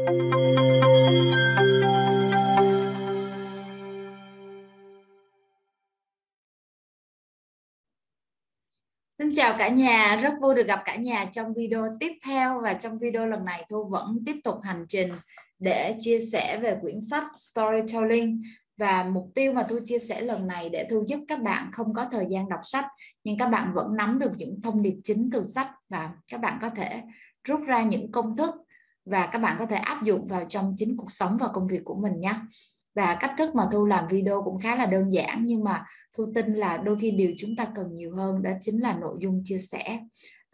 Xin chào cả nhà, rất vui được gặp cả nhà trong video tiếp theo và trong video lần này Thu vẫn tiếp tục hành trình để chia sẻ về quyển sách Storytelling và mục tiêu mà Thu chia sẻ lần này để Thu giúp các bạn không có thời gian đọc sách nhưng các bạn vẫn nắm được những thông điệp chính từ sách và các bạn có thể rút ra những công thức và các bạn có thể áp dụng vào trong chính cuộc sống và công việc của mình nhé. Và cách thức mà thu làm video cũng khá là đơn giản, nhưng mà thu tin là đôi khi điều chúng ta cần nhiều hơn đó chính là nội dung chia sẻ.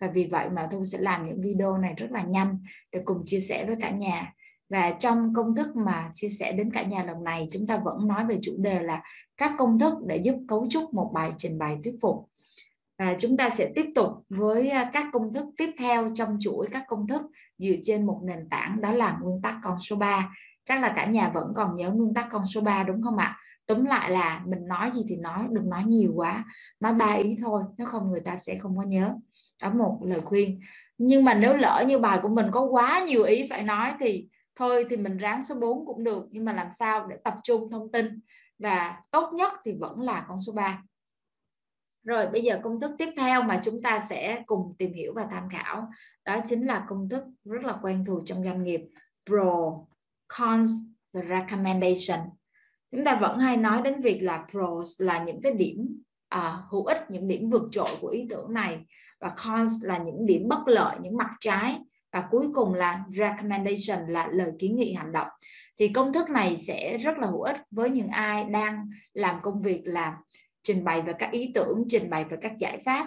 Và vì vậy mà thu sẽ làm những video này rất là nhanh để cùng chia sẻ với cả nhà. Và trong công thức mà chia sẻ đến cả nhà lần này, chúng ta vẫn nói về chủ đề là các công thức để giúp cấu trúc một bài trình bày thuyết phục và chúng ta sẽ tiếp tục với à, các công thức tiếp theo trong chuỗi các công thức dựa trên một nền tảng, đó là nguyên tắc con số 3 chắc là cả nhà vẫn còn nhớ nguyên tắc con số 3 đúng không ạ? Tóm lại là mình nói gì thì nói, đừng nói nhiều quá. Nói ba ý thôi, nếu không người ta sẽ không có nhớ. Đó một lời khuyên. Nhưng mà nếu lỡ như bài của mình có quá nhiều ý phải nói thì thôi, thì mình ráng số 4 cũng được. Nhưng mà làm sao để tập trung thông tin và tốt nhất thì vẫn là con số 3 rồi bây giờ công thức tiếp theo mà chúng ta sẽ cùng tìm hiểu và tham khảo đó chính là công thức rất là quen thuộc trong doanh nghiệp pro cons và recommendation. Chúng ta vẫn hay nói đến việc là pros là những cái điểm à, hữu ích những điểm vượt trội của ý tưởng này và cons là những điểm bất lợi những mặt trái và cuối cùng là recommendation là lời kiến nghị hành động. Thì công thức này sẽ rất là hữu ích với những ai đang làm công việc là trình bày về các ý tưởng, trình bày về các giải pháp.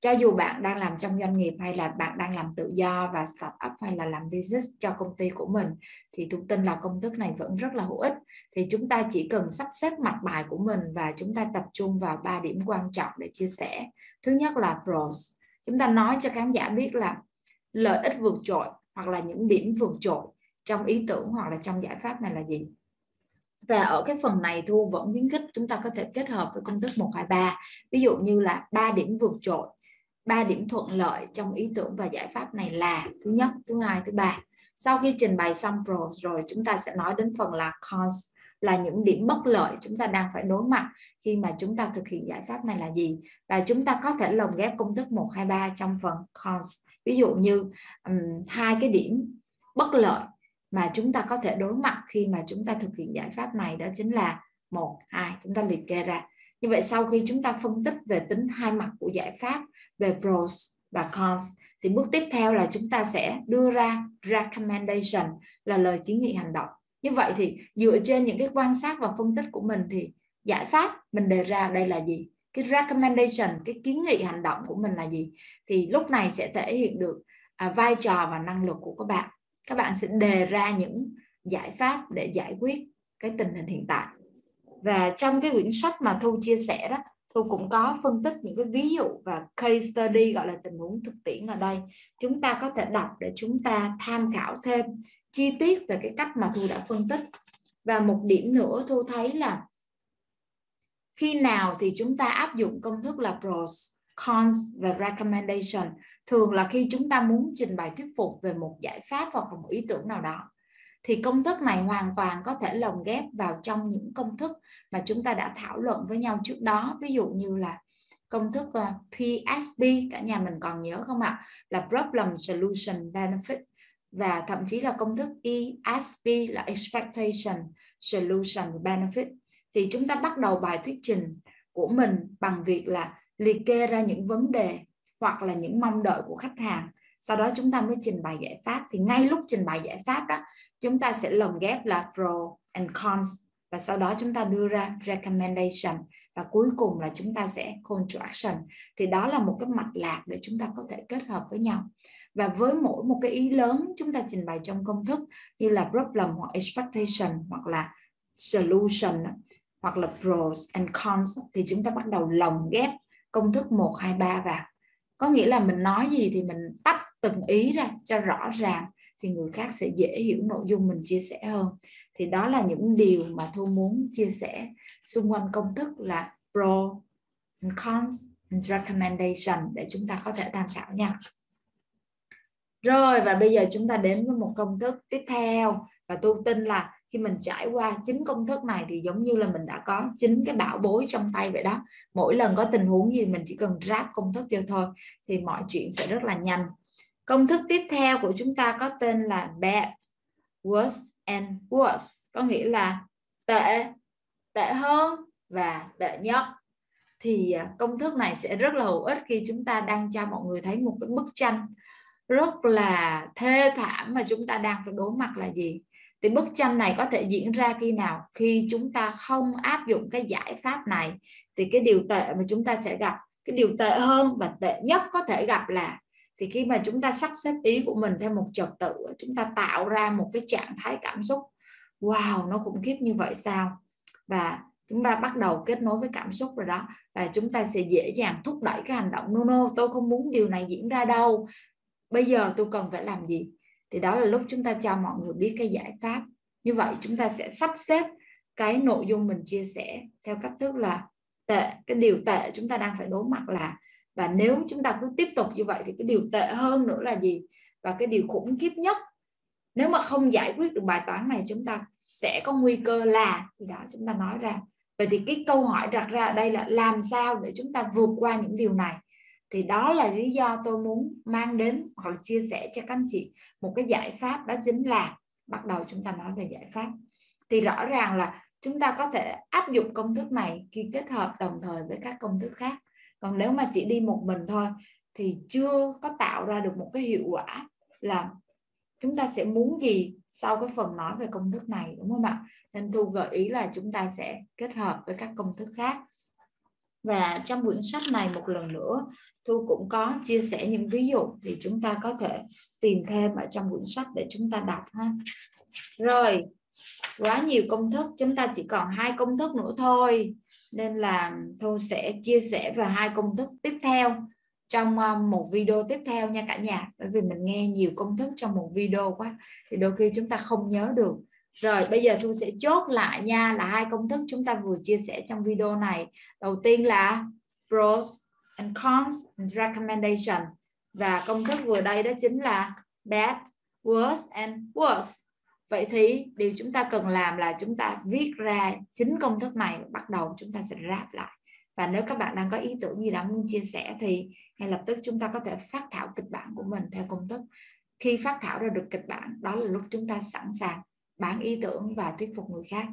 Cho dù bạn đang làm trong doanh nghiệp hay là bạn đang làm tự do và start up hay là làm business cho công ty của mình, thì tôi tin là công thức này vẫn rất là hữu ích. Thì chúng ta chỉ cần sắp xếp mặt bài của mình và chúng ta tập trung vào ba điểm quan trọng để chia sẻ. Thứ nhất là pros. Chúng ta nói cho khán giả biết là lợi ích vượt trội hoặc là những điểm vượt trội trong ý tưởng hoặc là trong giải pháp này là gì và ở cái phần này thu vẫn khuyến khích chúng ta có thể kết hợp với công thức 123 ví dụ như là ba điểm vượt trội ba điểm thuận lợi trong ý tưởng và giải pháp này là thứ nhất thứ hai thứ ba. Sau khi trình bày xong pros rồi chúng ta sẽ nói đến phần là cons là những điểm bất lợi chúng ta đang phải đối mặt khi mà chúng ta thực hiện giải pháp này là gì. Và chúng ta có thể lồng ghép công thức 1 2 3 trong phần cons. Ví dụ như um, hai cái điểm bất lợi mà chúng ta có thể đối mặt khi mà chúng ta thực hiện giải pháp này đó chính là một, hai, chúng ta liệt kê ra. Như vậy sau khi chúng ta phân tích về tính hai mặt của giải pháp, về pros và cons, thì bước tiếp theo là chúng ta sẽ đưa ra recommendation là lời kiến nghị hành động. Như vậy thì dựa trên những cái quan sát và phân tích của mình thì giải pháp mình đề ra đây là gì? Cái recommendation, cái kiến nghị hành động của mình là gì? Thì lúc này sẽ thể hiện được à, vai trò và năng lực của các bạn các bạn sẽ đề ra những giải pháp để giải quyết cái tình hình hiện tại. Và trong cái quyển sách mà thu chia sẻ đó, thu cũng có phân tích những cái ví dụ và case study, gọi là tình huống thực tiễn ở đây. Chúng ta có thể đọc để chúng ta tham khảo thêm chi tiết về cái cách mà thu đã phân tích. Và một điểm nữa thu thấy là khi nào thì chúng ta áp dụng công thức là pros cons và recommendation. Thường là khi chúng ta muốn trình bày thuyết phục về một giải pháp hoặc là một ý tưởng nào đó, thì công thức này hoàn toàn có thể lồng ghép vào trong những công thức mà chúng ta đã thảo luận với nhau trước đó. Ví dụ như là công thức ờ, PSB cả nhà mình còn nhớ không ạ? Là problem solution benefit và thậm chí là công thức ESB là expectation solution benefit. Thì chúng ta bắt đầu bài thuyết trình của mình bằng việc là liệt kê ra những vấn đề hoặc là những mong đợi của khách hàng. Sau đó chúng ta mới trình bày giải pháp. Thì ngay lúc trình bày giải pháp đó, chúng ta sẽ lồng ghép là pro and cons. Và sau đó chúng ta đưa ra recommendation. Và cuối cùng là chúng ta sẽ call to action thì đó là một cái mạch lạc để chúng ta có thể kết hợp với nhau. Và với mỗi một cái ý lớn chúng ta trình bày trong công thức như là problem hoặc expectation hoặc là solution, hoặc là pros and cons, thì chúng ta bắt đầu lồng ghép công thức 1 2 3 vào. Có nghĩa là mình nói gì thì mình tách từng ý ra cho rõ ràng thì người khác sẽ dễ hiểu nội dung mình chia sẻ hơn. Thì đó là những điều mà thu muốn chia sẻ xung quanh công thức là pro and cons and recommendation để chúng ta có thể tham khảo nha. Rồi, và bây giờ chúng ta đến với một công thức tiếp theo và tôi tin là khi mình trải qua chính công thức này thì giống như là mình đã có chính cái bảo bối trong tay vậy đó. Mỗi lần có tình huống gì mình chỉ cần ráp công thức vô thôi thì mọi chuyện sẽ rất là nhanh. Công thức tiếp theo của chúng ta có tên là bad worse and worse có nghĩa là tệ tệ hơn và tệ nhất. Thì à, công thức này sẽ rất là hữu ích khi chúng ta đang cho mọi người thấy một cái bức tranh rất là thê thảm mà chúng ta đang phải đối mặt là gì? Thì bức tranh này có thể diễn ra khi nào? Khi chúng ta không áp dụng cái giải pháp này, thì cái điều tệ mà chúng ta sẽ gặp, cái điều tệ hơn và tệ nhất có thể gặp là, thì khi mà chúng ta sắp xếp ý của mình theo một trật tự, chúng ta tạo ra một cái trạng thái cảm xúc, wow, nó khủng khiếp như vậy sao? Và chúng ta bắt đầu kết nối với cảm xúc rồi đó, và chúng ta sẽ dễ dàng thúc đẩy cái hành động. No no, tôi không muốn điều này diễn ra đâu. Bây giờ tôi cần phải làm gì? Thì đó là lúc chúng ta cho mọi người biết cái giải pháp. Như vậy chúng ta sẽ sắp xếp cái nội dung mình chia sẻ theo cách thức là tệ, cái điều tệ chúng ta đang phải đối mặt là, và nếu chúng ta cứ tiếp tục như vậy thì cái điều tệ hơn nữa là gì? Và cái điều khủng khiếp nhất, nếu mà không giải quyết được bài toán này chúng ta sẽ có nguy cơ là, thì đó chúng ta nói ra. Vậy thì cái câu hỏi đặt ra ở đây là làm sao để chúng ta vượt qua những điều này? Thì đó là lý do tôi muốn mang đến hoặc là chia sẻ cho các anh chị một cái giải pháp đó chính là bắt đầu chúng ta nói về giải pháp. Thì rõ ràng là chúng ta có thể áp dụng công thức này khi kết hợp đồng thời với các công thức khác. Còn nếu mà chỉ đi một mình thôi thì chưa có tạo ra được một cái hiệu quả là chúng ta sẽ muốn gì sau cái phần nói về công thức này, đúng không ạ? Nên thu gợi ý là chúng ta sẽ kết hợp với các công thức khác và trong quyển sách này một lần nữa, thu cũng có chia sẻ những ví dụ thì chúng ta có thể tìm thêm ở trong quyển sách để chúng ta đọc ha. Rồi, quá nhiều công thức, chúng ta chỉ còn hai công thức nữa thôi. Nên là thu sẽ chia sẻ về hai công thức tiếp theo trong ờ, một video tiếp theo nha cả nhà. Bởi vì mình nghe nhiều công thức trong một video quá, thì đôi khi chúng ta không nhớ được rồi bây giờ Thu sẽ chốt lại nha là hai công thức chúng ta vừa chia sẻ trong video này. Đầu tiên là pros and cons and recommendation và công thức vừa đây đó chính là bad, worse and worse. Vậy thì điều chúng ta cần làm là chúng ta viết ra chính công thức này bắt đầu chúng ta sẽ ráp lại. Và nếu các bạn đang có ý tưởng gì đó muốn chia sẻ thì ngay lập tức chúng ta có thể phát thảo kịch bản của mình theo công thức. Khi phát thảo ra được kịch bản, đó là lúc chúng ta sẵn sàng bán ý tưởng và thuyết phục người khác.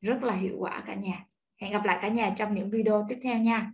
Rất là hiệu quả cả nhà. Hẹn gặp lại cả nhà trong những video tiếp theo nha.